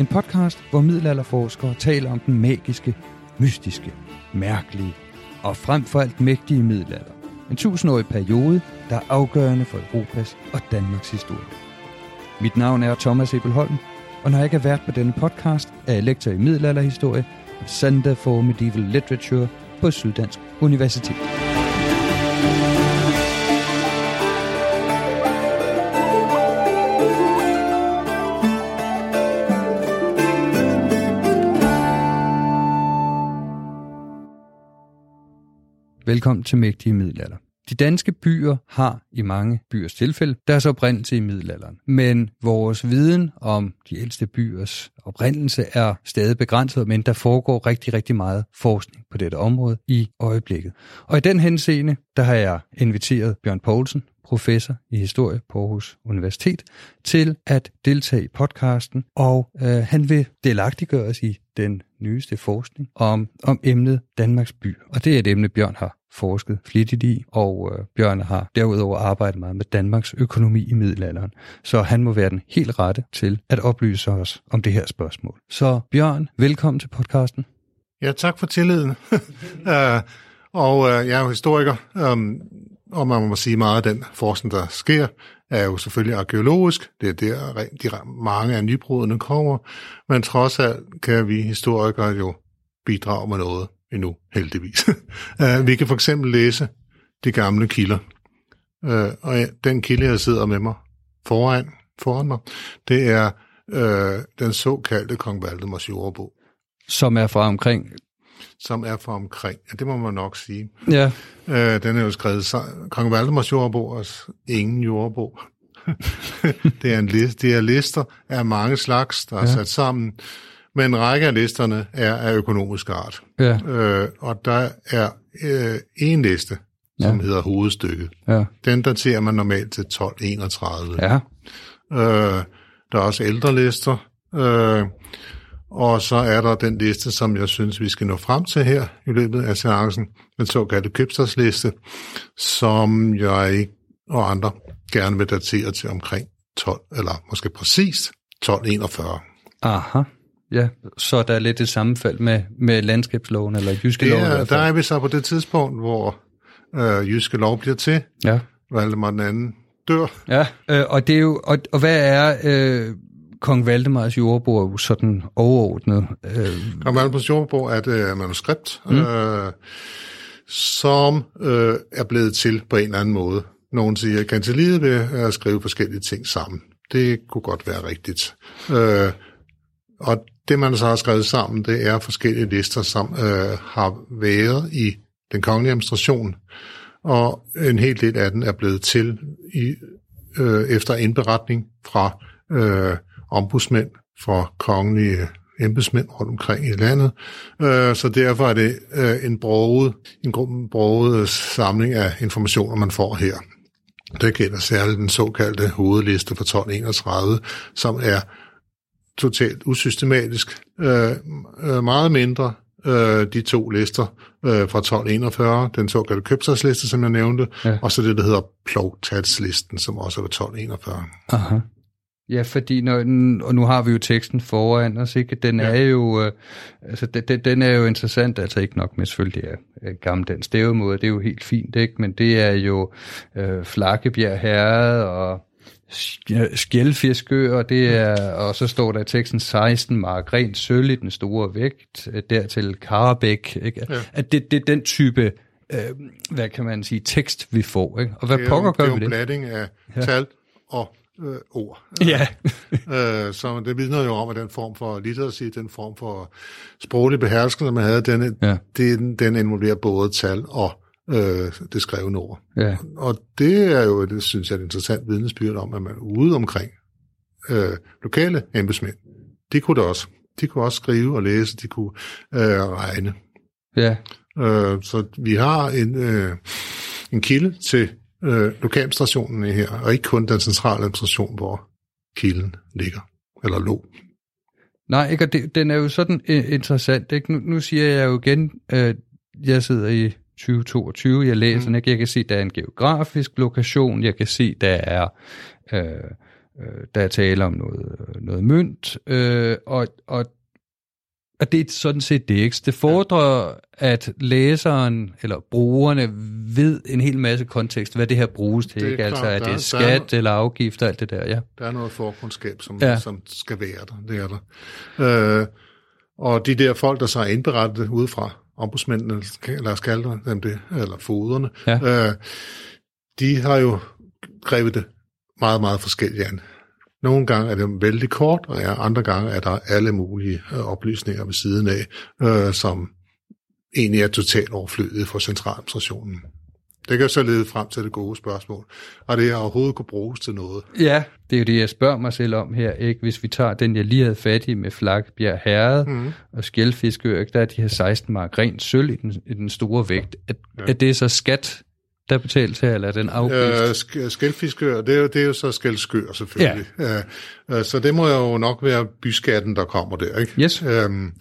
En podcast, hvor middelalderforskere taler om den magiske, mystiske, mærkelige og frem for alt mægtige middelalder. En tusindårig periode, der er afgørende for Europas og Danmarks historie. Mit navn er Thomas Ebelholm, og når jeg ikke er vært på denne podcast, er jeg lektor i middelalderhistorie ved Center for Medieval Literature på Syddansk Universitet. Velkommen til Mægtige Middelalder. De danske byer har i mange byers tilfælde deres oprindelse i middelalderen. Men vores viden om de ældste byers oprindelse er stadig begrænset, men der foregår rigtig, rigtig meget forskning på dette område i øjeblikket. Og i den henseende, der har jeg inviteret Bjørn Poulsen, professor i historie på Aarhus Universitet, til at deltage i podcasten, og øh, han vil delagtiggøre os i den nyeste forskning om, om emnet Danmarks by. Og det er et emne, Bjørn har forsket flittigt i, og øh, Bjørn har derudover arbejdet meget med Danmarks økonomi i middelalderen. Så han må være den helt rette til at oplyse os om det her spørgsmål. Så Bjørn, velkommen til podcasten. Ja, tak for tilliden. uh, og uh, jeg er jo historiker, um, og man må sige meget af den forskning, der sker, er jo selvfølgelig arkeologisk. Det er der, de, mange af nybrudene kommer. Men trods alt kan vi historikere jo bidrage med noget endnu, heldigvis. Øh, vi kan for eksempel læse de gamle kilder. Øh, og den kilde, jeg sidder med mig foran, foran mig, det er øh, den såkaldte Kong Valdemars jordbog. Som er fra omkring som er fra omkring. Ja, det må man nok sige. Ja. Øh, den er jo skrevet Kong Valdemars jordbog og ingen jordbog. det, er en liste, det er lister af mange slags, der er ja. sat sammen. Men en række af listerne er af økonomisk art. Ja. Øh, og der er øh, en liste, som ja. hedder hovedstykket. Ja. Den daterer man normalt til 1231. Ja. Øh, der er også ældre lister. Øh, og så er der den liste, som jeg synes, vi skal nå frem til her i løbet af seancen, den såkaldte købstadsliste, som jeg og andre gerne vil datere til omkring 12, eller måske præcis 1241. Aha. Ja, så der er lidt et sammenfald med, med landskabsloven eller jyske lov. Ja, der er vi så på det tidspunkt, hvor øh, jyske lov bliver til. Ja. Valdemar den anden dør. Ja, øh, og, det er jo, og, og hvad er øh, Kong Valdemars jordbog er jo sådan overordnet. Øh. Kong Valdemars jordbog er et øh, manuskript, mm. øh, som øh, er blevet til på en eller anden måde. Nogen siger, at kancelliet vil at skrive forskellige ting sammen. Det kunne godt være rigtigt. Øh, og det, man så har skrevet sammen, det er forskellige lister, som øh, har været i den kongelige administration, og en hel del af den er blevet til i, øh, efter indberetning fra øh, ombudsmænd, fra kongelige embedsmænd rundt omkring i landet. Øh, så derfor er det øh, en broget, en broget samling af informationer, man får her. Det gælder særligt den såkaldte hovedliste for 1231, som er totalt usystematisk. Øh, øh, meget mindre øh, de to lister øh, fra 1241, den såkaldte købstadsliste, som jeg nævnte, ja. og så det, der hedder plovtatslisten, som også er fra 1241. Aha. Ja, fordi når, og nu har vi jo teksten foran os, ikke? Den ja. er jo, øh, altså den, den er jo interessant, altså ikke nok med selvfølgelig er gammel den stavemåde, det er jo helt fint, ikke? Men det er jo øh, Flakkebjerg Herred og Skjeldfiskø, og det er, og så står der i teksten 16 margren sølv i den store vægt, øh, dertil Karabæk, ikke? Ja. At det, det er den type, øh, hvad kan man sige, tekst vi får, ikke? Og hvad pokker gør vi det? Det er jo blanding af ja. tal og øh, ord. Ja. øh, så det vidner jo om, at den form for litteracy, den form for sproglig beherskelse, man havde, den, ja. den, den involverer både tal og øh, det skrevne ord. Ja. Og det er jo, det synes jeg, er et interessant vidnesbyrd om, at man ude omkring øh, lokale embedsmænd, de kunne da også. De kunne også skrive og læse, de kunne øh, regne. Ja. Øh, så vi har en, øh, en kilde til øh, lokaladministrationen her, og ikke kun den centrale administration, hvor kilden ligger, eller lå. Nej, ikke, og det, den er jo sådan øh, interessant. Ikke? Nu, nu siger jeg jo igen, øh, jeg sidder i 2022, jeg læser mm. ikke? Jeg kan se, der er en geografisk lokation, jeg kan se, der er, øh, øh, der er tale om noget, noget mønt, øh, og, og og det er sådan set det, ikke? Det fordrer, at læseren eller brugerne ved en hel masse kontekst, hvad det her bruges til, ikke? Altså, er det skat der eller afgift og alt det der, ja. Der er noget forkundskab, som, ja. som skal være der, det er der. Øh, og de der folk, der så er indberettet udefra, ombudsmændene, lad os kalde dem det, eller foderne, ja. øh, de har jo grebet det meget, meget forskelligt an. Nogle gange er det vældig kort, og ja, andre gange er der alle mulige øh, oplysninger ved siden af, øh, som egentlig er totalt overflødige for centraladministrationen. Det kan så lede frem til det gode spørgsmål. Og det har overhovedet kunne bruges til noget. Ja, det er jo det, jeg spørger mig selv om her. Ikke? Hvis vi tager den, jeg lige havde fat i med Flakbjerg Herred mm. og Skjeldfiskø, der er de her 16 mark rent sølv i den, i den store vægt. Er, ja. er det så skat, der betalt her, eller er den afgift? Øh, skældfiskør, det er, jo, det er jo så skældskør selvfølgelig. Ja. Øh, så det må jo nok være byskatten, der kommer der, ikke? Yes. Øhm,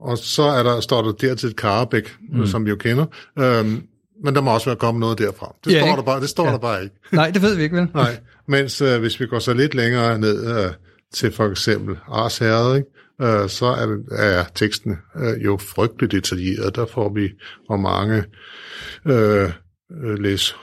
og så er der, står der dertil Karabæk, mm. som vi jo kender. Øhm, men der må også være kommet noget derfra. Det ja, står, ikke? der bare, det står ja. der bare ikke. Nej, det ved vi ikke, vel? Nej, mens øh, hvis vi går så lidt længere ned øh, til for eksempel Ars Herred, ikke? Øh, så er, er teksten øh, jo frygteligt detaljeret. Der får vi, hvor mange øh, øh, læs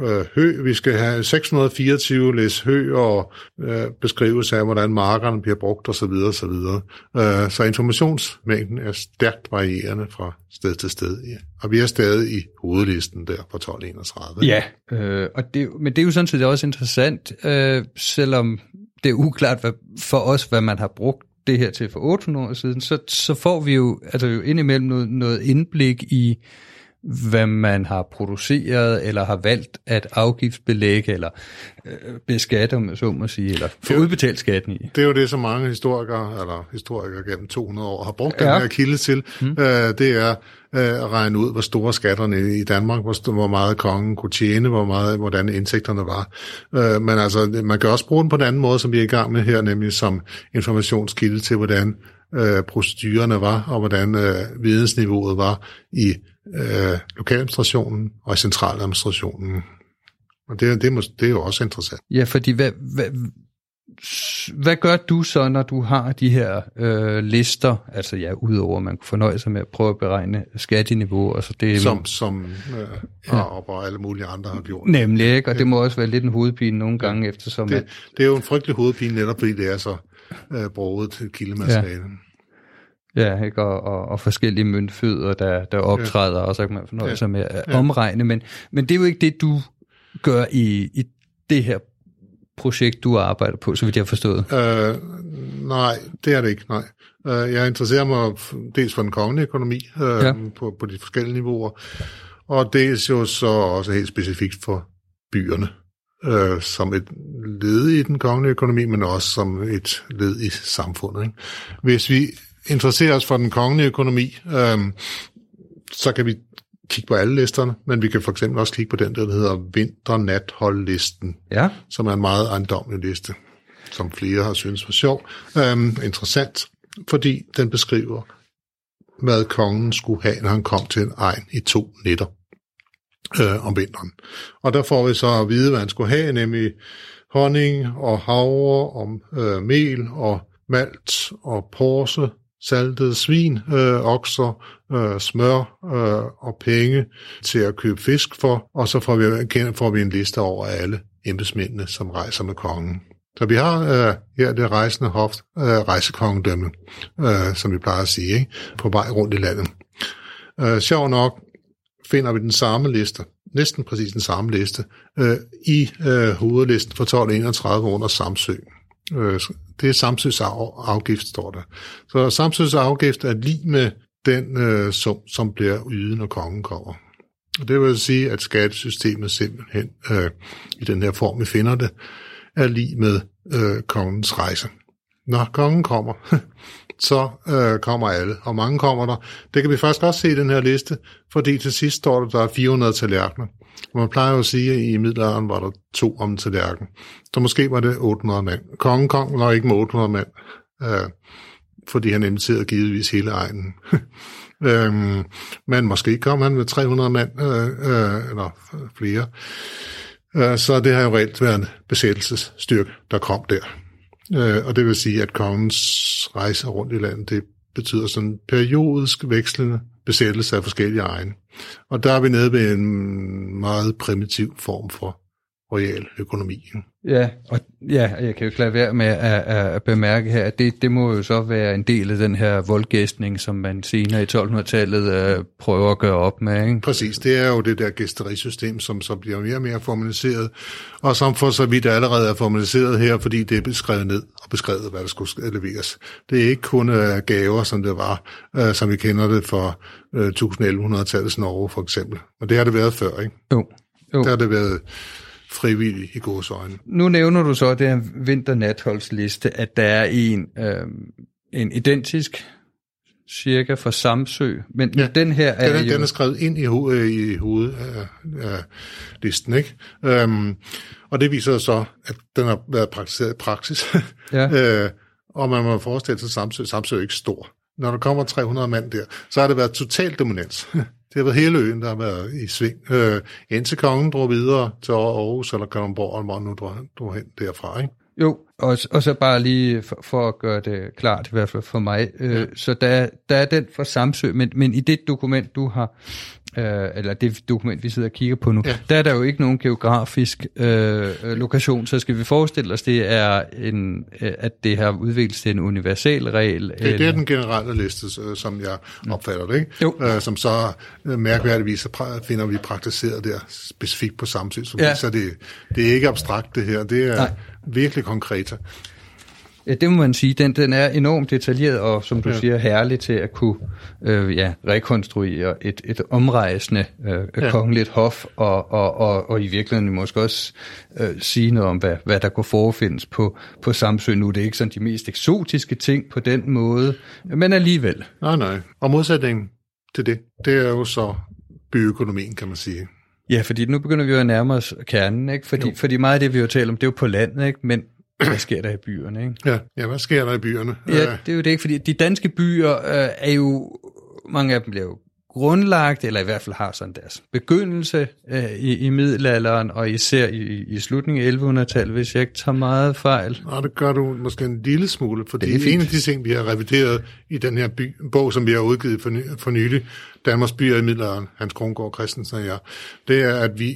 øh, hø. Vi skal have 624 læs hø og øh, beskrivelse af, hvordan markerne bliver brugt osv. Så, så, videre. Øh, så informationsmængden er stærkt varierende fra sted til sted. Ja. Og vi er stadig i hovedlisten der på 1231. Ja, øh, og det, men det er jo sådan set også interessant, øh, selvom det er uklart hvad, for os, hvad man har brugt det her til for 800 år siden, så, så får vi jo altså jo indimellem noget, noget indblik i hvad man har produceret, eller har valgt at afgiftsbelægge, eller øh, beskatte, om så må sige, eller få udbetalt skatten i. Det er jo det, som mange historikere, eller historikere gennem 200 år, har brugt ja. den her kilde til. Mm. Øh, det er øh, at regne ud, hvor store skatterne i Danmark, hvor, hvor meget kongen kunne tjene, hvor meget, hvordan indtægterne var. Øh, men altså, man kan også bruge den på en anden måde, som vi er i gang med her, nemlig som informationskilde til, hvordan øh, procedurerne var, og hvordan øh, vidensniveauet var i øh, lokaladministrationen og i centraladministrationen. Og det, det, må, det er jo også interessant. Ja, fordi hvad, hvad, hvad gør du så, når du har de her øh, lister, altså ja, udover at man kunne fornøje sig med at prøve at beregne skatteniveau, altså det som, som øh, ja. og alle mulige andre har gjort. Nemlig, ikke? og det må også være lidt en hovedpine nogle gange, ja. eftersom det, at... det er jo en frygtelig hovedpine, netop fordi det er så øh, brugt til kildemateriale. Ja. Ja, ikke? Og, og, og forskellige møntfødder, der, der optræder, ja. og så kan man fornøje ja. sig med at ja. omregne. Men, men det er jo ikke det, du gør i, i det her projekt, du arbejder på, så vidt jeg har forstået. Øh, nej, det er det ikke, nej. Øh, jeg interesserer mig dels for den kongelige økonomi øh, ja. på, på de forskellige niveauer, og dels jo så også helt specifikt for byerne, øh, som et led i den kongelige økonomi, men også som et led i samfundet. Ikke? Hvis vi interesserer os for den kongelige økonomi, øh, så kan vi kigge på alle listerne, men vi kan for eksempel også kigge på den, der hedder Vinternatholdlisten, ja. som er en meget ejendommelig liste, som flere har synes var sjov, øhm, interessant, fordi den beskriver, hvad kongen skulle have, når han kom til en egen i to nætter øh, om vinteren. Og der får vi så at vide, hvad han skulle have, nemlig honning og havre, om øh, mel og malt og porse, saltet svin, øh, okser, øh, smør øh, og penge til at købe fisk for, og så får vi, får vi en liste over alle embedsmændene, som rejser med kongen. Så vi har øh, her det rejsende hof, øh, rejsekongedømme, øh, som vi plejer at sige, ikke? på vej rundt i landet. Øh, sjov nok finder vi den samme liste, næsten præcis den samme liste, øh, i øh, hovedlisten for 1231 under Samsø. Øh, det er samtidsafgift, står der. Så samtidsafgift er lige med den øh, sum, som bliver ydet, når kongen kommer. Og det vil sige, at skattesystemet simpelthen, øh, i den her form, vi finder det, er lige med øh, kongens rejse. Når kongen kommer, så øh, kommer alle, og mange kommer der. Det kan vi faktisk også se i den her liste, fordi til sidst står der, der er 400 tallerkener. Man plejer jo at sige, at i middelalderen var der to om tallerken. Så måske var det 800 mand. Kongen kom nok ikke med 800 mand, øh, fordi han inviterede givetvis hele egnen. øhm, men måske kom han med 300 mand, øh, øh, eller flere. Øh, så det har jo reelt været en besættelsesstyrke, der kom der. Øh, og det vil sige, at kongens rejse rundt i landet, det betyder sådan periodisk vekslende besættelse af forskellige egne. Og der er vi nede ved en meget primitiv form for royal økonomi. Ja, og ja, jeg kan jo ikke lade være med at, at bemærke her, at det, det må jo så være en del af den her voldgæstning, som man senere i 1200-tallet uh, prøver at gøre op med. Ikke? Præcis, det er jo det der gæsterisystem, som så bliver mere og mere formaliseret, og som for så vidt allerede er formaliseret her, fordi det er beskrevet ned og beskrevet, hvad der skulle leveres. Det er ikke kun uh, gaver, som det var, uh, som vi kender det for uh, 1100-tallets Norge for eksempel. Og det har det været før, ikke? Jo. jo. Der har det været frivillig i øjne. Nu nævner du så den vinternatholdsliste, at der er en, øh, en identisk cirka for Samsø, men ja, den her er den, jo... Den er skrevet ind i, ho- i hovedet af, af listen, ikke? Øhm, og det viser så, at den har været praktiseret i praksis. Ja. øh, og man må forestille sig, at Samsø, Samsø er ikke stor. Når der kommer 300 mand der, så har det været total dominans. Det har været hele øen, der har været i sving. Øh, indtil kongen drog videre til Aarhus eller Kalundborg, og nu drog, drog hen derfra, ikke? Jo, og, og så bare lige for, for at gøre det klart, i hvert fald for mig. Øh, ja. Så der, der er den for Samsø, men, men i det dokument, du har øh, eller det dokument, vi sidder og kigger på nu, ja. der er der jo ikke nogen geografisk øh, lokation, så skal vi forestille os, det er en, øh, at det har udviklet til en universal regel? Det, eller? det er den generelle liste, som jeg opfatter det, ikke? Jo. Øh, som så øh, mærkværdigvis finder vi praktiseret der specifikt på Samsø, ja. så det, det er ikke abstrakt det her, det er Nej. virkelig konkret. Ja, det må man sige. Den, den er enormt detaljeret og, som du ja. siger, herlig til at kunne øh, ja, rekonstruere et, et omrejsende øh, ja. kongeligt hof, og, og, og, og i virkeligheden måske også øh, sige noget om, hvad, hvad der kunne forefindes på, på Samsø nu. Det er ikke sådan de mest eksotiske ting på den måde, men alligevel. Nej, nej. Og modsætningen til det, det er jo så byøkonomien, kan man sige. Ja, fordi nu begynder vi jo at nærme os kernen, ikke? Fordi, fordi meget af det, vi har talt om, det er jo på landet, ikke? Men hvad sker der i byerne, ikke? Ja, ja hvad sker der i byerne? Ja, det er jo det ikke, fordi de danske byer øh, er jo, mange af dem bliver jo grundlagt, eller i hvert fald har sådan deres begyndelse øh, i, i middelalderen, og især i, i slutningen af 1100-tallet, hvis jeg ikke tager meget fejl. Ja, det gør du måske en lille smule, for det er en af de ting, vi har revideret i den her by, bog, som vi har udgivet for, for nylig, Danmarks byer i middelalderen, Hans Krongaard Christensen og jeg, det er, at vi,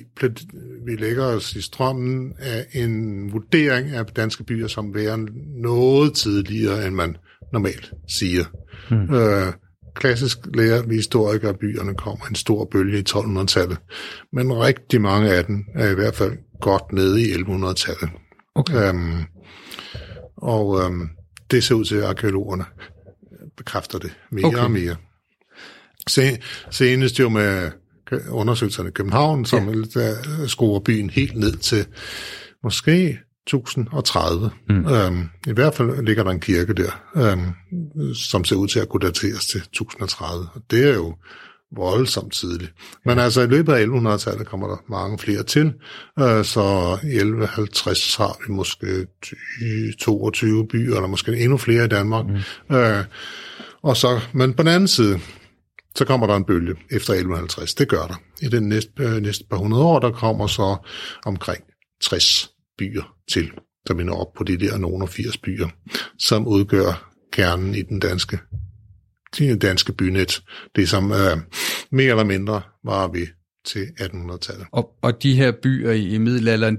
vi lægger os i strømmen af en vurdering af danske byer, som være noget tidligere, end man normalt siger. Hmm. Øh, klassisk lærer vi historikere af byerne kommer en stor bølge i 1200-tallet, men rigtig mange af dem er i hvert fald godt nede i 1100-tallet. Okay. Øhm, og øhm, det ser ud til, at arkeologerne bekræfter det mere Okay. og mere. Se, senest jo med undersøgelserne i København, som ja. skruer byen helt ned til måske 1030. Mm. Øhm, I hvert fald ligger der en kirke der, øhm, som ser ud til at kunne dateres til 1030. Og det er jo voldsomt tidligt. Men altså i løbet af 1100-tallet kommer der mange flere til, øh, så i 1150 har vi måske 20, 22 byer, eller måske endnu flere i Danmark. Mm. Øh, og så, men på den anden side, så kommer der en bølge efter 1150. Det gør der. I den næste, øh, næste par hundrede år, der kommer så omkring 60 byer til, vi når op på de der nogen 80 byer, som udgør kernen i den danske, det danske bynet. Det som øh, mere eller mindre var vi til 1800-tallet. Og, og de her byer i, i middelalderen,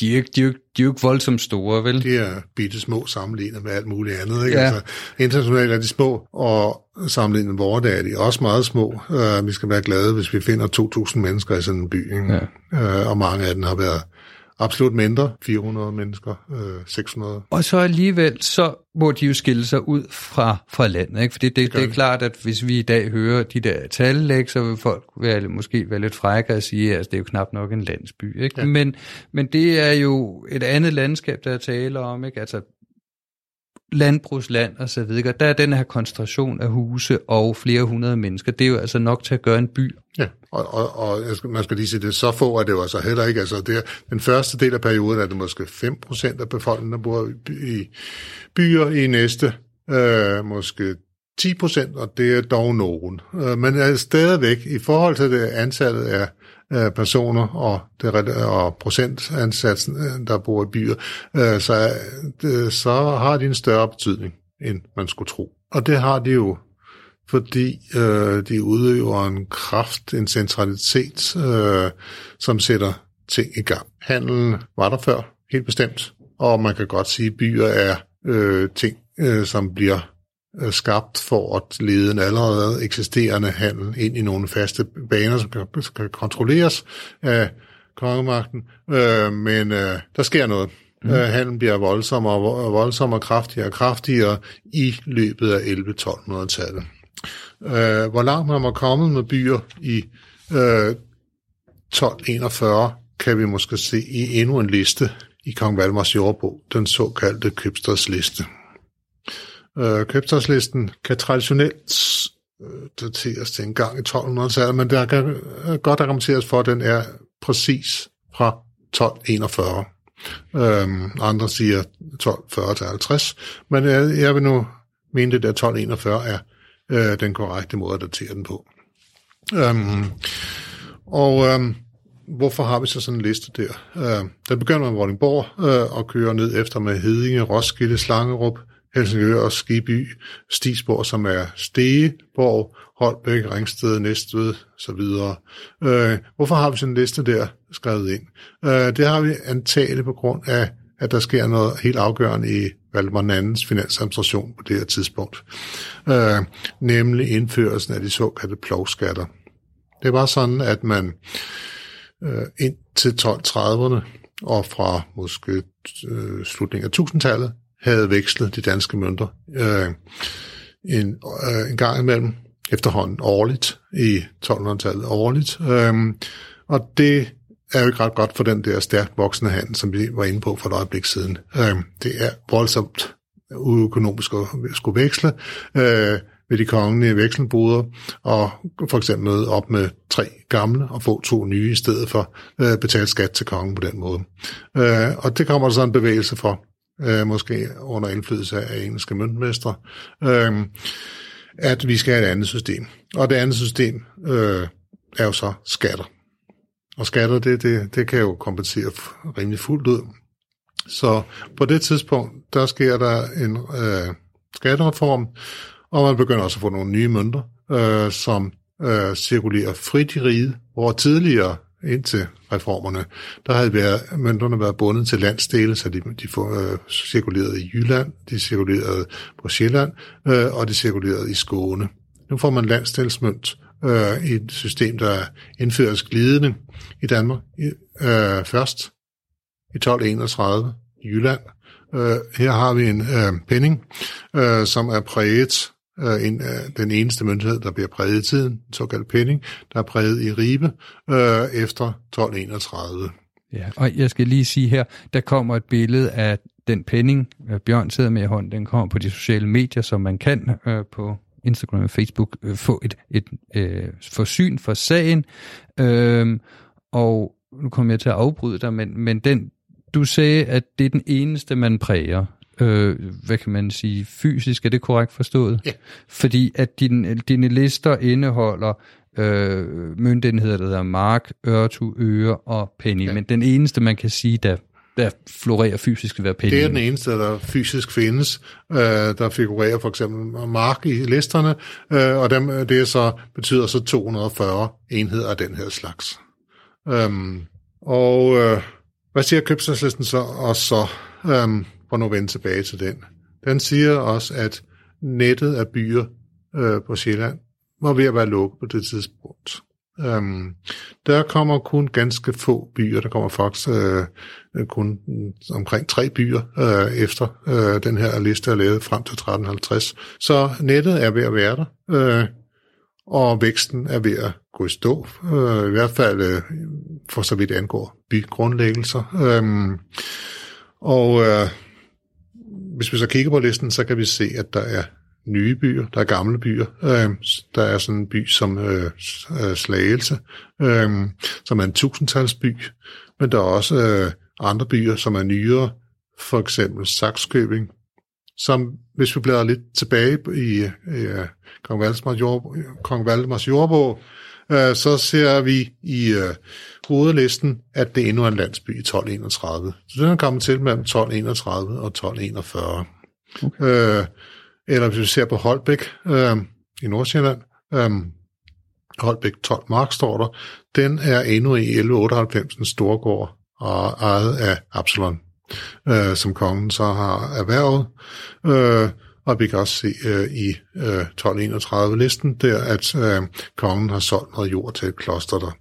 de er, ikke, de, er ikke- de er jo ikke voldsomt store, vel? De er bitte små sammenlignet med alt muligt andet. Ikke? Ja. Altså, internationalt er de små, og sammenlignet med vores dag er de også meget små. Uh, vi skal være glade, hvis vi finder 2.000 mennesker i sådan en by. Ikke? Ja. Uh, og mange af dem har været absolut mindre. 400 mennesker, uh, 600. Og så alligevel, så må de jo skille sig ud fra, fra landet, ikke? Fordi det, det, det er klart, at hvis vi i dag hører de der tal, ikke, så vil folk være, måske være lidt frække og sige, at altså, det er jo knap nok en landsby. Ikke? Ja. Men, men det er jo et andet landskab, der er tale om, ikke? Altså landbrugsland og så videre. Der er den her koncentration af huse og flere hundrede mennesker. Det er jo altså nok til at gøre en by. Ja, og, og, og jeg skal, man skal lige sige, det er så få, at det var så heller ikke. Altså, det er, den første del af perioden er det måske 5% af befolkningen, der bor i, byer i næste, øh, måske 10 procent, og det er dog nogen. Øh, men er stadigvæk, i forhold til det antallet af øh, personer og, det, og procentansatsen, øh, der bor i byer, øh, så, øh, så har de en større betydning, end man skulle tro. Og det har de jo, fordi øh, de udøver en kraft, en centralitet, øh, som sætter ting i gang. Handelen var der før, helt bestemt, og man kan godt sige, at byer er øh, ting, øh, som bliver øh, skabt for at lede en allerede eksisterende handel ind i nogle faste baner, som kan, kan kontrolleres af kongemagten. Øh, men øh, der sker noget. Mm. Øh, handelen bliver voldsommere og voldsommere, kraftigere og kraftigere i løbet af 11-1200-tallet. Øh, hvor langt man var kommet med byer i øh, 1241, kan vi måske se i endnu en liste i Kong Valdemars jordbog, den såkaldte købstadsliste. Øh, købstadslisten kan traditionelt øh, dateres til en gang i 1200-tallet, men der kan øh, godt argumenteres for, at den er præcis fra 1241. Øhm, andre siger 1240 til 50, men jeg, jeg vil nu mene, det 1241 er øh, den korrekte måde at datere den på. Øhm, og øhm, hvorfor har vi så sådan en liste der? Øh, der begynder med Vordingborg øh, og kører ned efter med Hedinge, Roskilde, Slangerup, Helsingør og Skiby, Stisborg, som er Stegeborg, Holbæk, Ringsted, Næstved, så videre. Øh, hvorfor har vi sådan en liste der skrevet ind? Øh, det har vi antaget på grund af, at der sker noget helt afgørende i Valdemar Nandens finansadministration på det her tidspunkt. Øh, nemlig indførelsen af de såkaldte plovskatter. Det var sådan, at man øh, ind til 1230'erne og fra måske øh, slutningen af 1000-tallet havde vekslet de danske mønter øh, en, øh, en gang imellem, efterhånden årligt, i 1200-tallet årligt. Øh, og det er jo ikke ret godt for den der stærkt voksende handel, som vi var inde på for et øjeblik siden. Øh, det er voldsomt uøkonomisk at skulle veksle øh, ved de kongelige vekselboder, og for eksempel møde op med tre gamle og få to nye i stedet for øh, betale skat til kongen på den måde. Øh, og det kommer der så en bevægelse for, øh, måske under indflydelse af engelske møntmestre, øh, at vi skal have et andet system. Og det andet system øh, er jo så skatter. Og skatter, det, det, det kan jo kompensere rimelig fuldt ud. Så på det tidspunkt, der sker der en øh, skattereform, og man begynder også at få nogle nye mønter, øh, som øh, cirkulerer frit i riget, hvor tidligere indtil reformerne, der havde været, mønterne været bundet til landsdele, så de, de øh, cirkulerede i Jylland, de cirkulerede på Sjælland, øh, og de cirkulerede i Skåne. Nu får man landsdelsmønt øh, et system, der indføres glidende i Danmark øh, først i 1231 Jylland. Øh, her har vi en øh, penning, øh, som er præget øh, en, øh, den eneste myndighed, der bliver præget i tiden, en såkaldt penning, der er præget i Ribe øh, efter 1231. Ja, og jeg skal lige sige her, der kommer et billede af den penning, øh, Bjørn sidder med i hånden, den kommer på de sociale medier, som man kan øh, på Instagram og Facebook øh, få et, et øh, forsyn for sagen. Øh, og nu kommer jeg til at afbryde dig, men, men den, du sagde, at det er den eneste, man præger. Øh, hvad kan man sige, fysisk, er det korrekt forstået? Ja. Fordi at din, dine lister indeholder øh, myndigheder, der hedder Mark, Ørtu, Øre og Penny, ja. men den eneste, man kan sige, der der florerer fysisk være Penny. Det er den eneste, der fysisk findes. Øh, der figurerer for eksempel Mark i listerne, øh, og dem, det så, betyder så 240 enheder af den her slags. Øhm, og øh, hvad siger købstadslisten så? Og så, øhm, for nu vende tilbage til den. Den siger også, at nettet af byer øh, på Sjælland var ved at være lukket på det tidspunkt. Øhm, der kommer kun ganske få byer. Der kommer faktisk øh, øh, kun omkring tre byer øh, efter øh, den her liste er lavet frem til 1350. Så nettet er ved at være der, øh, og væksten er ved at gå i stå. Øh, I hvert fald øh, for så vidt angår bygrundlæggelser. Øh, og øh, hvis vi så kigger på listen, så kan vi se, at der er nye byer, der er gamle byer. Øh, der er sådan en by som øh, øh, Slagelse, øh, som er en tusindtalsby, men der er også øh, andre byer, som er nyere, for eksempel Saxkøbing, som hvis vi bladrer lidt tilbage i, uh, Kong Valdemars, jord, Kong Valdemars jordbog, uh, så ser vi i uh, hovedlisten, at det endnu er en landsby i 1231. Så den er kommet til mellem 1231 og 1241. Okay. Uh, eller hvis vi ser på Holbæk øh, i Nordsjælland, øh, Holbæk 12 Mark står der, den er endnu i 1198 en storgård og ejet af Absalon, øh, som kongen så har erhvervet. Øh, og vi kan også se øh, i øh, 1231-listen der, at øh, kongen har solgt noget jord til et kloster der.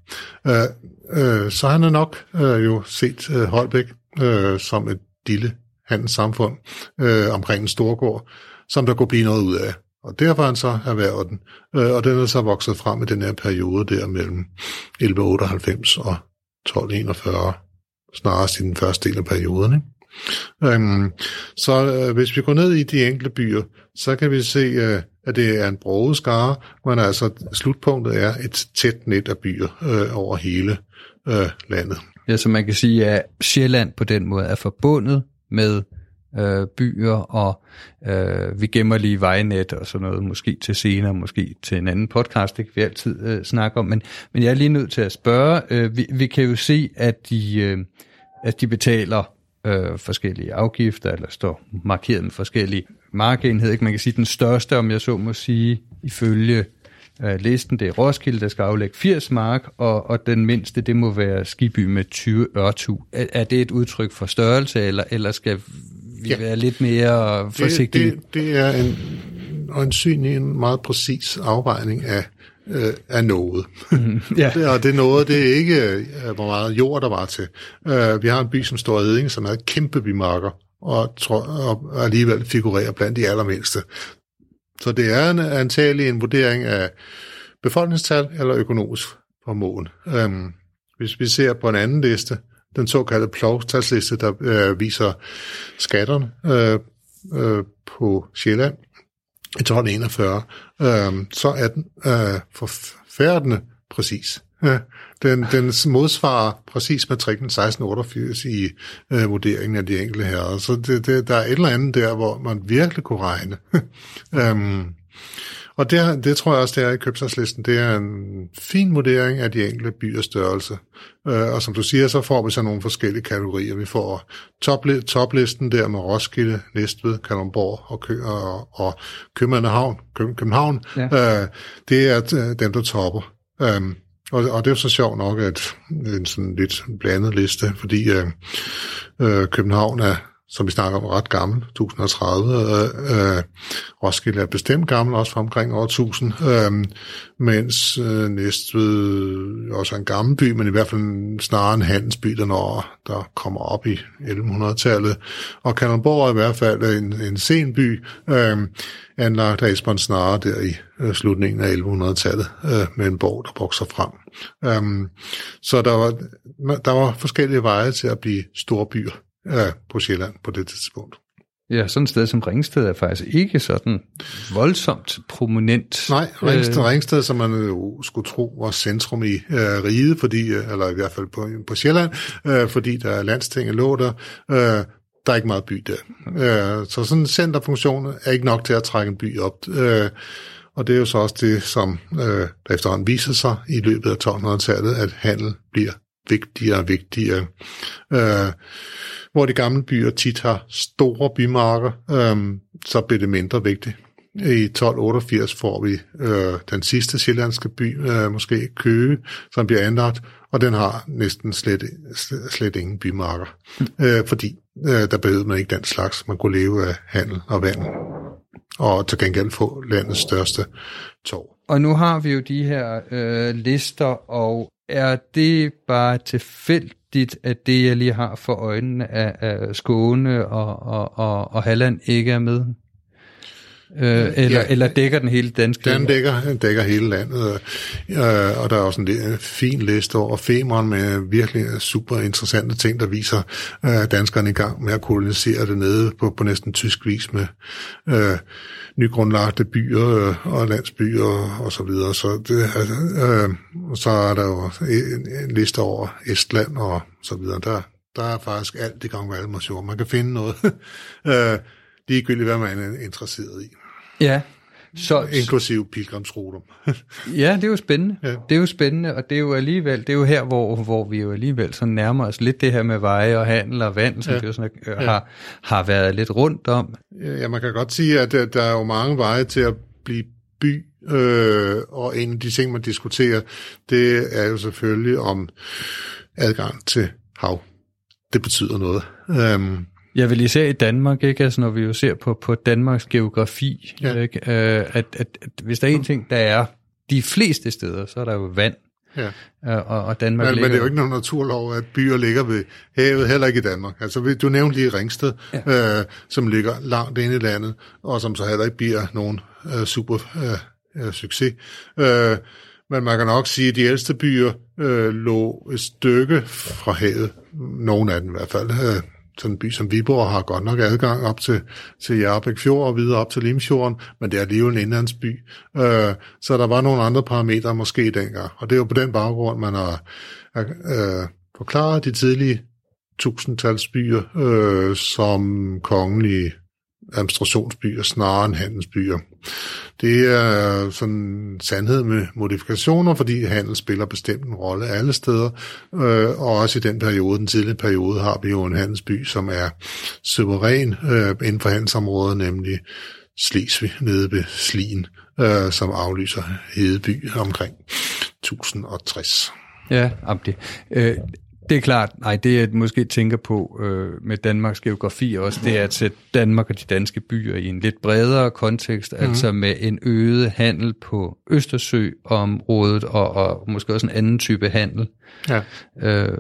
Øh, øh, så han har nok øh, jo set øh, Holbæk øh, som et lille handelssamfund øh, omkring en storgård, som der kunne blive noget ud af. Og derfor han så erhvervet den, øh, og den er så vokset frem i den her periode der mellem 1198 og 1241 snarest i den første del af perioden. Ikke? Øhm, så øh, hvis vi går ned i de enkelte byer, så kan vi se, øh, at det er en broget skare, men altså slutpunktet er et tæt net af byer øh, over hele øh, landet. Ja, så man kan sige, at Sjælland på den måde er forbundet med øh, byer, og øh, vi gemmer lige vejnet og sådan noget, måske til senere, måske til en anden podcast, det kan vi altid øh, snakke om, men, men jeg er lige nødt til at spørge, øh, vi, vi kan jo se, at de, øh, at de betaler øh, forskellige afgifter, eller står markeret med forskellige markenheder, ikke? man kan sige, den største, om jeg så må sige, ifølge øh, listen, det er Roskilde, der skal aflægge 80 mark, og, og den mindste, det må være Skiby med 20 ørtu. Er, er det et udtryk for størrelse, eller, eller skal vi ja. være lidt mere forsigtige? Det, det, det er en, øjensynlig en meget præcis afvejning af, øh, af noget. Mm, det, og det noget, det er ikke, øh, hvor meget jord der var til. Uh, vi har en by som står Eding, som er et kæmpe bymarker, og, tror, og alligevel figurerer blandt de allermindste. Så det er en, antagelig en vurdering af befolkningstal eller økonomisk formåen. Um, hvis vi ser på en anden liste, den såkaldte plovstalsliste, der øh, viser skatterne øh, øh, på Sjælland i 1241, øh, så er den øh, forfærdende præcis. Den, den modsvarer præcis matrikken 1688 i øh, vurderingen af de enkelte herrer. Så det, det, der er et eller andet der, hvor man virkelig kunne regne. um, og det, det tror jeg også, det er i købsalgslisten. Det er en fin vurdering af de enkelte byers størrelse. Øh, og som du siger, så får vi så nogle forskellige kategorier. Vi får top, toplisten der med Roskilde, Næstved, Kalundborg og, Kø, og, og København. København. Ja. Øh, det er øh, dem, der topper. Um, og, og det er jo så sjovt nok, at en sådan lidt blandet liste, fordi øh, øh, København er som vi snakker om, ret gammel, 1030. Øh, øh, Roskilde er bestemt gammel, også fra omkring år 1000, øh, mens øh, Næstved også er en gammel by, men i hvert fald snarere en handelsby, der, når, der kommer op i 1100-tallet. Og Kalundborg er i hvert fald en, en sen by, øh, anlagt af Esbjørn Snare der i øh, slutningen af 1100-tallet, øh, med en borg, der vokser frem. Øh, så der var, der var forskellige veje til at blive store byer øh, på Sjælland på det tidspunkt. Ja, sådan et sted som Ringsted er faktisk ikke sådan voldsomt prominent. Nej, Ringsted, øh... Ringsted som man jo skulle tro var centrum i øh, riget, fordi, øh, eller i hvert fald på, på Sjælland, øh, fordi der er landstinget lå der. Øh, der er ikke meget by der. Øh, så sådan en centerfunktion er ikke nok til at trække en by op. Øh, og det er jo så også det, som øh, der efterhånden viser sig i løbet af 1200-tallet, at handel bliver vigtigere og vigtigere. Øh, hvor de gamle byer tit har store bymarker, øh, så bliver det mindre vigtigt. I 1288 får vi øh, den sidste sjællandske by, øh, måske Køge, som bliver anlagt, og den har næsten slet, slet, ingen bymarker, øh, fordi øh, der behøvede man ikke den slags. Man kunne leve af handel og vand, og til gengæld få landets største torv. Og nu har vi jo de her øh, lister, og er det bare tilfældigt, at det, jeg lige har for øjnene af, af Skåne og, og, og, og Halland, ikke er med? Øh, eller, ja, eller dækker den hele danske Den dækker, den dækker hele landet, øh, og der er også en fin liste over Femern med virkelig super interessante ting, der viser øh, danskerne i gang med at kolonisere det nede på, på næsten tysk vis med øh, nygrundlagte byer øh, og landsbyer og, så videre. Så, det, altså, øh, så er der jo en, en liste over Estland og så videre. Der, der er faktisk alt i gang med Almersjord. Man kan finde noget, øh, ligegyldigt hvad man er interesseret i. Ja. Så, Inklusiv pilgrimsruter. ja, det er jo spændende. Ja. Det er jo spændende, og det er jo alligevel, det er jo her, hvor, hvor vi jo alligevel så nærmer os lidt det her med veje og handel og vand, som ja. det jo sådan, øh, ja. har, har været lidt rundt om. Ja, man kan godt sige, at der, der er jo mange veje til at blive by, øh, og en af de ting, man diskuterer, det er jo selvfølgelig om adgang til hav. Det betyder noget. Øhm, jeg vil især i Danmark, ikke? Altså, når vi jo ser på, på Danmarks geografi, ja. ikke? Øh, at, at, at hvis der er en ting, der er de fleste steder, så er der jo vand. Ja. Øh, og, og Danmark men, ligger... men det er jo ikke nogen naturlov, at byer ligger ved havet, heller ikke i Danmark. Altså, du nævnte lige Ringsted, ja. øh, som ligger langt inde i landet, og som så heller ikke bliver nogen øh, super øh, øh, succes. Øh, men man kan nok sige, at de ældste byer øh, lå et stykke fra havet. Nogle af dem i hvert fald. Øh, sådan en by som Viborg har godt nok adgang op til, til Jærbæk Fjord og videre op til Limfjorden, men det er alligevel en indlandsby. Øh, så der var nogle andre parametre måske dengang, og det er jo på den baggrund, man har øh, forklaret de tidlige tusindtalsbyer øh, som kongelige administrationsbyer snarere end handelsbyer. Det er sådan en sandhed med modifikationer, fordi handel spiller bestemt en rolle alle steder, øh, og også i den periode, den tidlige periode, har vi jo en handelsby, som er suveræn øh, inden for handelsområdet, nemlig Slesvig nede ved Slien, øh, som aflyser Hedeby omkring 1060. Ja, det. Øh, det er klart. Nej, det jeg måske tænker på øh, med Danmarks geografi også, det er at sætte Danmark og de danske byer i en lidt bredere kontekst, mm. altså med en øget handel på Østersøområdet og, og måske også en anden type handel, ja. øh,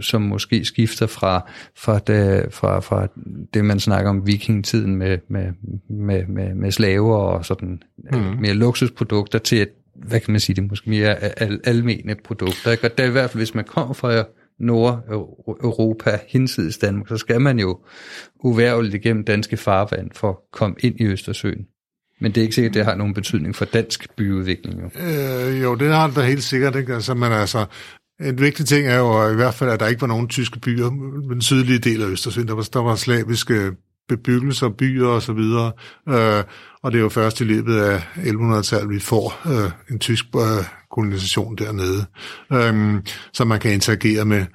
som måske skifter fra, fra, det, fra, fra det, man snakker om vikingetiden med, med, med, med, med slaver og sådan mm. mere luksusprodukter til hvad kan man sige, det måske mere al- almene produkter. Ikke? Og der i hvert fald, hvis man kommer fra Nordeuropa, hinsides Danmark, så skal man jo uværligt igennem danske farvand for at komme ind i Østersøen. Men det er ikke sikkert, at det har nogen betydning for dansk byudvikling. Jo, øh, jo det har det da helt sikkert. Ikke? Altså, men altså, en vigtig ting er jo i hvert fald, at der ikke var nogen tyske byer i den sydlige del af Østersøen. Der var, der var slaviske bebyggelser, byer og så videre. Øh, og det er jo først i løbet af 1100-tallet, vi får øh, en tysk øh, kolonisation dernede, øh, som man kan interagere med.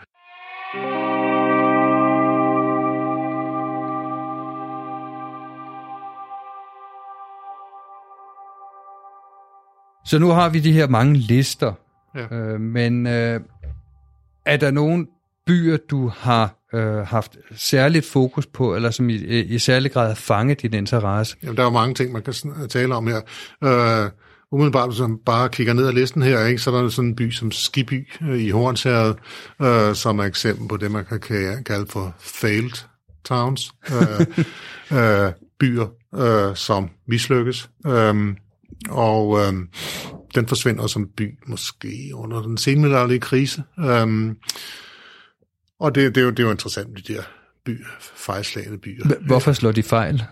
Så nu har vi de her mange lister, ja. øh, men øh, er der nogen byer, du har øh, haft særligt fokus på, eller som i, i særlig grad har fanget din interesse? Jamen, der er jo mange ting, man kan tale om her. Øh, umiddelbart, hvis man bare kigger ned ad listen her, ikke, så er der sådan en by som Skiby øh, i Hornsherred, øh, som er eksempel på det, man kan kalde for failed towns. Øh, øh, byer, øh, som mislykkes. Øh, og øh, den forsvinder som by måske under den senmiddelalderlige krise. Øh, og det, det, er jo, det er jo interessant, de der by, fejlslagende byer. Hvorfor slår de fejl?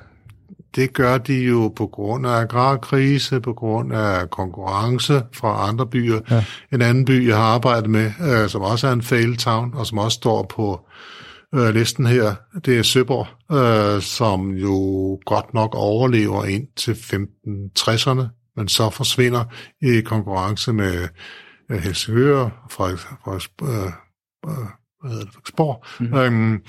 Det gør de jo på grund af agrarkrise, på grund af konkurrence fra andre byer. Ja. En anden by, jeg har arbejdet med, øh, som også er en fail town, og som også står på øh, listen her, det er Søborg, øh, som jo godt nok overlever ind til 1560'erne, men så forsvinder i konkurrence med øh, Helsingør, Frederik, Frederik, øh, øh, hvad hedder det, Frederiksborg, mm-hmm. øhm,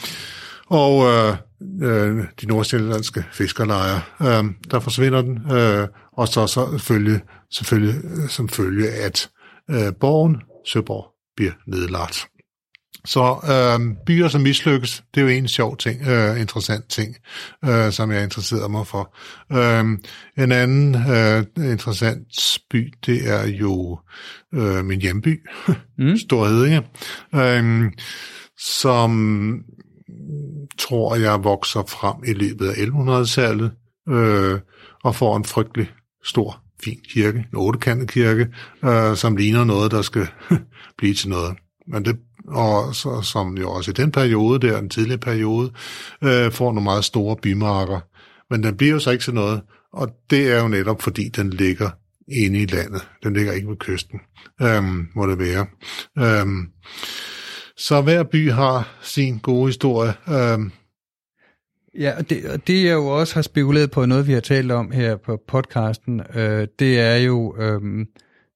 og øh, øh, de nordsjællandske fiskerlejre, øh, der forsvinder den, øh, og så, så selvfølgelig, selvfølgelig som følge, at øh, borgen, Søborg, bliver nedlagt. Så øh, byer, som mislykkes, det er jo en sjov ting, øh, interessant ting, øh, som jeg interesserer mig for. Øh, en anden øh, interessant by, det er jo øh, min hjemby, mm. Storhedinge, øh, som tror jeg vokser frem i løbet af 1100-tallet øh, og får en frygtelig stor, fin kirke, en ottekantet kirke, øh, som ligner noget, der skal blive til noget. Men det og så, som jo også i den periode der, den tidlige periode, øh, får nogle meget store bymarker. Men den bliver jo så ikke til noget, og det er jo netop fordi, den ligger inde i landet. Den ligger ikke ved kysten, øhm, må det være. Øhm, så hver by har sin gode historie. Øhm, Ja, og det, og det jeg jo også har spekuleret på, noget vi har talt om her på podcasten, øh, det er jo øh,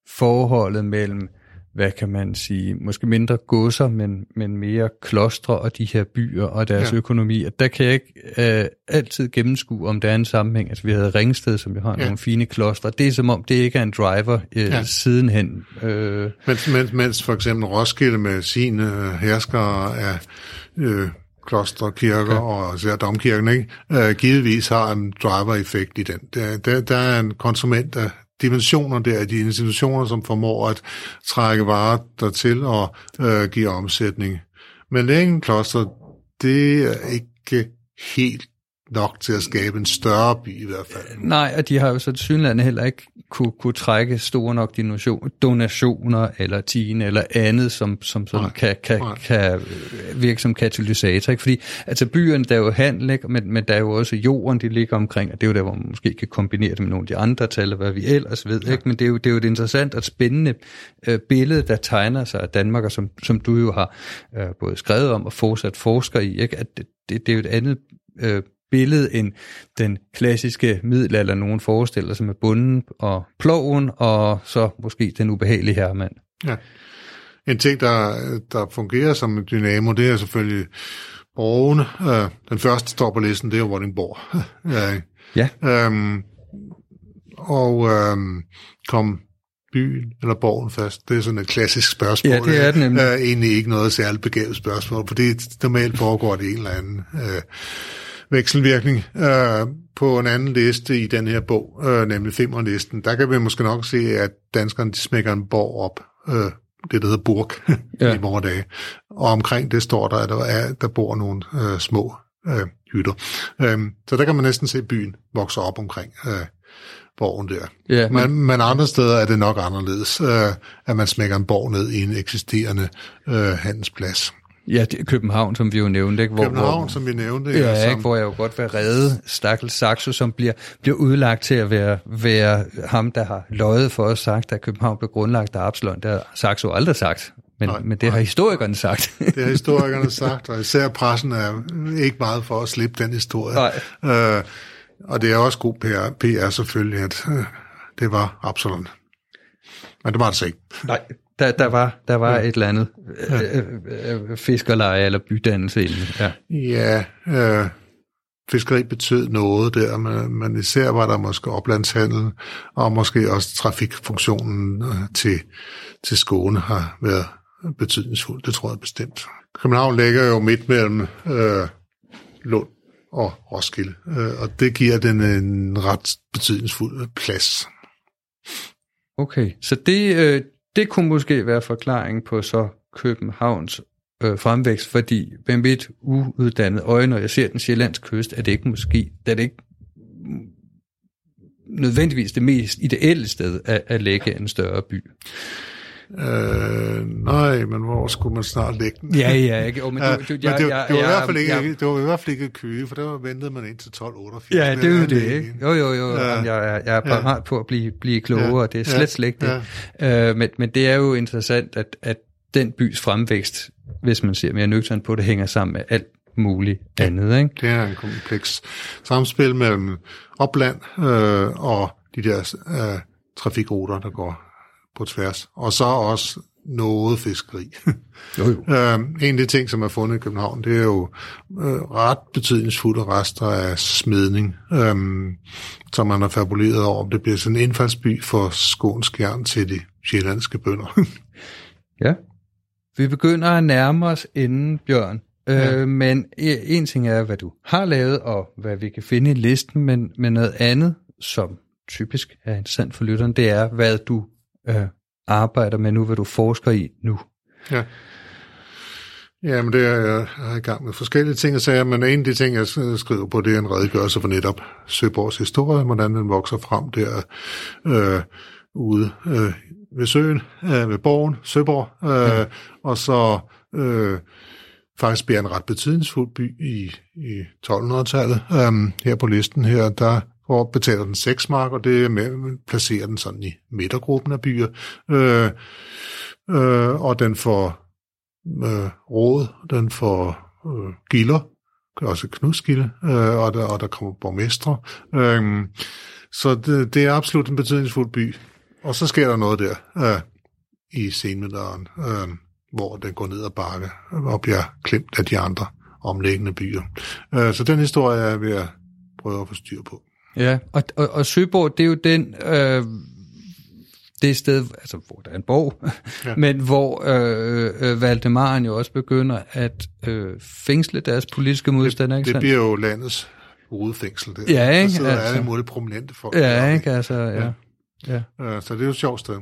forholdet mellem hvad kan man sige, måske mindre godser, men, men mere klostre og de her byer og deres ja. økonomi. Og der kan jeg ikke øh, altid gennemskue, om der er en sammenhæng. Altså vi havde Ringsted, som vi har ja. nogle fine klostre. Det er som om, det ikke er en driver øh, ja. sidenhen. Øh. Mens, mens, mens for eksempel Roskilde med sine øh, herskere er... Øh, klostre, kirker ja. og især domkirken, ikke? Øh, givetvis har en driver-effekt i den. Der, der, der er en konsument af dimensioner der, de institutioner, som formår at trække varer dertil og øh, give omsætning. Men Længen Kloster, det er ikke helt nok til at skabe en større by i hvert fald. Nej, og de har jo så synlande heller ikke kunne, kunne trække store nok donationer eller tine eller andet, som, som sådan kan, kan, kan virke som katalysator. Ikke? Fordi altså byerne, der er jo handel, ikke? Men, men der er jo også jorden, de ligger omkring, og det er jo der, hvor man måske kan kombinere det med nogle af de andre tal, hvad vi ellers ved. Ja. Ikke? Men det er, jo, det er jo et interessant og spændende øh, billede, der tegner sig af Danmark, og som, som du jo har øh, både skrevet om og fortsat forsker i, ikke? at det, det, det er jo et andet øh, billede end den klassiske middelalder, nogen forestiller sig med bunden og ploven, og så måske den ubehagelige herremand. Ja. En ting, der, der fungerer som en dynamo, det er selvfølgelig borgene. Øh, den første står på listen, det er Vordingborg. ja. ja. Øhm, og øhm, kom byen eller borgen først? Det er sådan et klassisk spørgsmål. Ja, det er det nemlig. Øh, egentlig ikke noget særligt begavet spørgsmål, for det normalt foregår det en eller anden øh, vekselvirkning øh, på en anden liste i den her bog, øh, nemlig Femmerlisten. Der kan vi måske nok se, at danskerne de smækker en borg op, øh, det der hedder Burg ja. i vores dage. Og omkring det står der, at der, er, der bor nogle øh, små øh, hytter. Øh, så der kan man næsten se byen vokse op omkring øh, borgen der. Ja, men... Men, men andre steder er det nok anderledes, øh, at man smækker en borg ned i en eksisterende øh, handelsplads. Ja, det er København, som vi jo nævnte. Ikke? Hvor, København, hvor, som vi nævnte. Ja, ja som... ikke? hvor jeg jo godt vil redde Stakkel Saxo, som bliver, bliver udlagt til at være, være ham, der har løjet for os sagt, at København blev grundlagt af Absalon. Det har Saxo aldrig sagt. Men, nej, men det har historikerne sagt. det har historikerne sagt, og især pressen er ikke meget for at slippe den historie. Nej. Øh, og det er også god PR, PR selvfølgelig, at øh, det var Absalon. Men det var det så ikke. Nej, der, der var, der var ja. et eller andet ja. øh, øh, øh fiskerleje eller bydannelse inden. Ja, ja øh, fiskeri betød noget der, men, men især var der måske oplandshandel, og måske også trafikfunktionen øh, til, til Skåne har været betydningsfuld. Det tror jeg bestemt. København ligger jo midt mellem øh, Lund og Roskilde, øh, og det giver den en ret betydningsfuld plads. Okay, så det, øh, det kunne måske være forklaring på så Københavns øh, fremvækst, fordi med mit uuddannet øje, når jeg ser den sjællandske kyst, er det ikke måske, er det ikke nødvendigvis det mest ideelle sted at, at lægge en større by. Øh, nej, men hvor skulle man snart lægge den? Ja, ja. Ikke? Oh, men, ja, du, du, men jeg, det, jeg, det, var i hvert fald ikke, jeg, det var i hvert fald ikke Køge, for der ventede man ind til 1288. Ja, det er jo det, ikke? Jo, jo, jo. Ja. Ja. Jeg, er, jeg er parat ja. på at blive, blive klogere, Ja. det er slet, Ja. slet ikke det. Ja. Øh, men, men det er jo interessant, at, at den bys fremvækst, hvis man ser mere nøgternt på det, hænger sammen med alt muligt andet, ikke? Det er en kompleks samspil mellem opland øh, og de der øh, trafikruter, der går på tværs. Og så også noget fiskeri. Jo, jo. øh, en af de ting, som er fundet i København, det er jo øh, ret betydningsfulde rester af smedning, øh, som man har fabuleret over. Det bliver sådan en indfaldsby for skånsk jern til de sjællandske bønder. Ja. Vi begynder at nærme os inden, Bjørn. Ja. Øh, men e- en ting er, hvad du har lavet, og hvad vi kan finde i listen, men, men noget andet, som typisk er interessant for lytteren, det er, hvad du øh, arbejder med nu, hvad du forsker i nu. Ja. Ja, men det er jeg er i gang med forskellige ting og sager, men en af de ting, jeg skriver på, det er en redegørelse for netop Søborgs historie, hvordan den vokser frem der øh, ude øh, ved søen, øh, ved borgen, Søborg, øh, ja. og så øh, faktisk bliver en ret betydningsfuld by i, i 1200-tallet. Um, her på listen her, der hvor betaler den 6 mark, og det er med, placerer den sådan i midtergruppen af byer. Øh, øh, og den får øh, råd, den får øh, gilder, også knudsgilde, øh, og, der, og der kommer borgmestre. Øh, så det, det er absolut en betydningsfuld by. Og så sker der noget der øh, i senmiddelalderen, øh, hvor den går ned ad bakke og bliver klemt af de andre omliggende byer. Øh, så den historie er jeg ved at prøve at få styr på. Ja, og, og, og Søborg, det er jo den, øh, det sted, altså hvor der er en borg, ja. Men hvor øh, øh, Valdemaren jo også begynder at øh, fængsle deres politiske modstandere, Det sandt? bliver jo landets hovedfængsel der. Ja, ikke? Der sidder Altså. alle mulige prominente folk. Ja, deroppe, ikke, altså, ja. Ja. ja. Øh, Så det er jo et sjovt sted.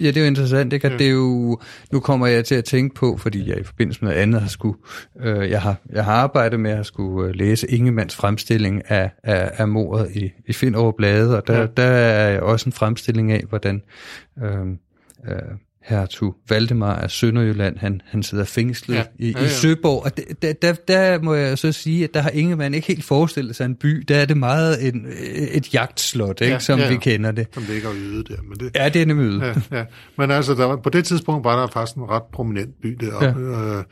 Ja, det er jo interessant, ikke? At Ja. det er jo, nu kommer jeg til at tænke på, fordi jeg i forbindelse med noget andet har skulle, øh, jeg, har, jeg har arbejdet med at skulle øh, læse Ingemanns fremstilling af, af, af mordet i, i Finderup Blade, og der, ja. der er også en fremstilling af, hvordan øh, øh, hertug Valdemar af Sønderjylland, han, han sidder fængslet Ja. i, Ja, i ja. Søborg, og det, der, der, der må jeg så sige, at der har Ingemann ikke helt forestillet sig en by, der er det meget en, et jagtslot, ikke? Ja, som ja, ja. vi kender det. Som ligger yde der. Men det, Ja, det er nemlig yde. ja, ja. Men altså, der var, på det tidspunkt var der faktisk en ret prominent by deroppe. Ja. Øh,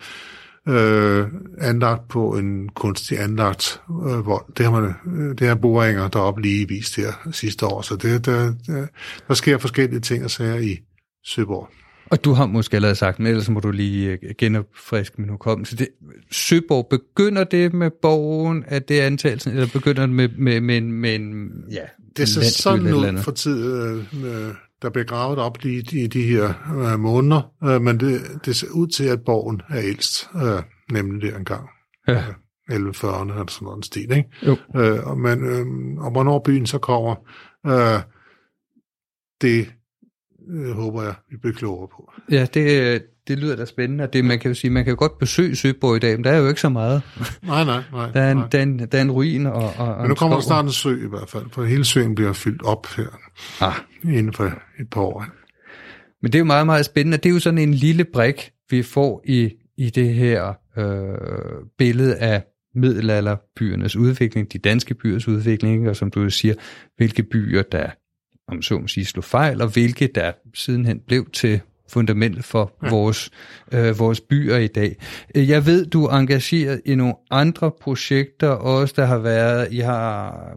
øh, anlagt på en kunstig anlagt øh, vold. Det har, man, øh, det har boringer deroppe lige vist her sidste år. Så det, der, der, der sker forskellige ting og sager i Søborg. Og du har måske allerede sagt, men ellers må du lige øh, genopfriske min hukommelse. Det, Søborg, begynder det med borgen, at det er antagelsen, eller begynder det med, med, med, med en, ja, Det ser sådan ud for tid, øh, øh, der bliver gravet op i de her øh, måneder, øh, men det, det ser ud til, at borgen er ældst, øh, nemlig der engang. Ja. 1140'erne eller sådan noget en stil, ikke? Jo. Øh, og, man, øh, og hvornår byen så kommer, øh, det øh, håber jeg, vi bliver klogere på. Ja, det, det lyder da spændende. og Det, man kan jo sige, man kan jo godt besøge Søborg i dag, men der er jo ikke så meget. Nej, nej, nej. Der er en, nej. der er en, der er en ruin og, og, Men nu kommer der snart en sø i hvert fald, for hele søen bliver fyldt op her Ah, inden for et par år. Men det er jo meget, meget spændende. Det er jo sådan en lille brik, vi får i, i det her øh, billede af middelalderbyernes udvikling, de danske byers udvikling, og som du siger, hvilke byer, der, om så må sige, slog fejl, og hvilke, der sidenhen blev til fundamentet for ja. vores, øh, vores byer i dag. Øh, Jeg ved, du er engageret i nogle andre projekter også, der har været, I har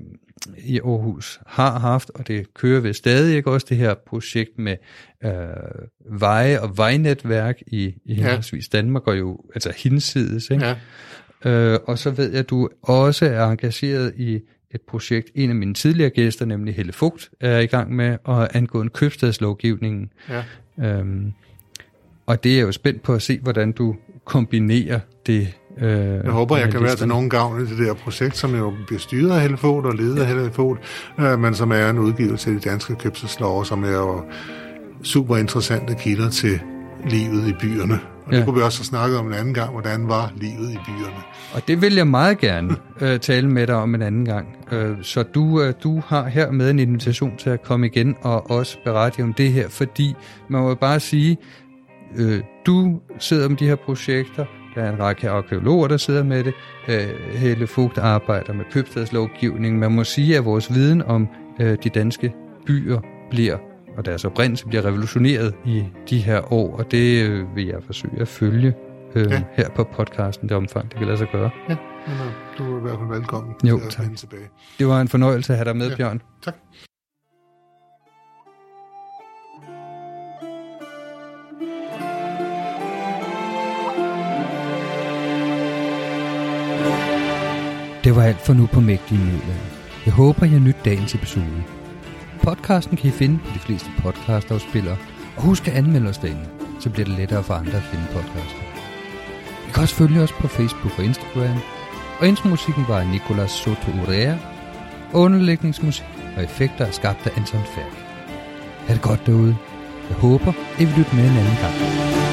i Aarhus har haft, og det kører ved stadig ikke også det her projekt med øh, veje og vejnetværk i, i henholdsvis Danmark og jo altså hinsides. Ikke? Ja. Øh, og så ved jeg, at du også er engageret i et projekt, en af mine tidligere gæster, nemlig Helle Fugt, er i gang med at angå en købstadslovgivningen. Ja. Øhm, og det er jo spændt på at se, hvordan du kombinere det. Øh, jeg håber, jeg kan være til nogen gavn i det der projekt, som jo bliver styret af Helle Fogt og ledet af Helle Fogt, øh, men som er en udgivelse af de danske købselslov, som er jo super interessante kilder til livet i byerne. Og ja. det kunne vi også have snakket om en anden gang, hvordan var livet i byerne. Og det vil jeg meget gerne øh, tale med dig om en anden gang. Øh, så du, øh, du har her med en invitation til at komme igen og også berette om det her, fordi man må bare sige, øh, du sidder med de her projekter, der er en række arkeologer, der sidder med det. Øh, Helle Fugt arbejder med købstadslovgivning. Man må sige, at vores viden om øh, de danske byer bliver og deres oprindelse bliver revolutioneret i de her år, og det øh, vil jeg forsøge at følge øh, ja. her på podcasten, det omfang, det kan lade sig gøre. Ja, men, du er i hvert fald velkommen jo, til tak. tilbage. Det var en fornøjelse at have dig med, ja. Bjørn. Tak. Det var alt for nu på Mægtige Midler. Jeg håber, jeg nytte dagens episode. Podcasten kan I finde på de fleste podcastafspillere, og husk at anmelde os derinde, så bliver det lettere for andre at finde podcasten. I kan også følge os på Facebook og Instagram, og intromusikken var af Nicolas Soto Urea, og underlægningsmusik og effekter er skabt af Anton Færk. Ha' det godt derude. Jeg håber, I vil lytte med en anden gang.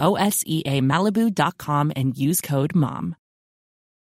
OSEAMalibu.com and use code MOM.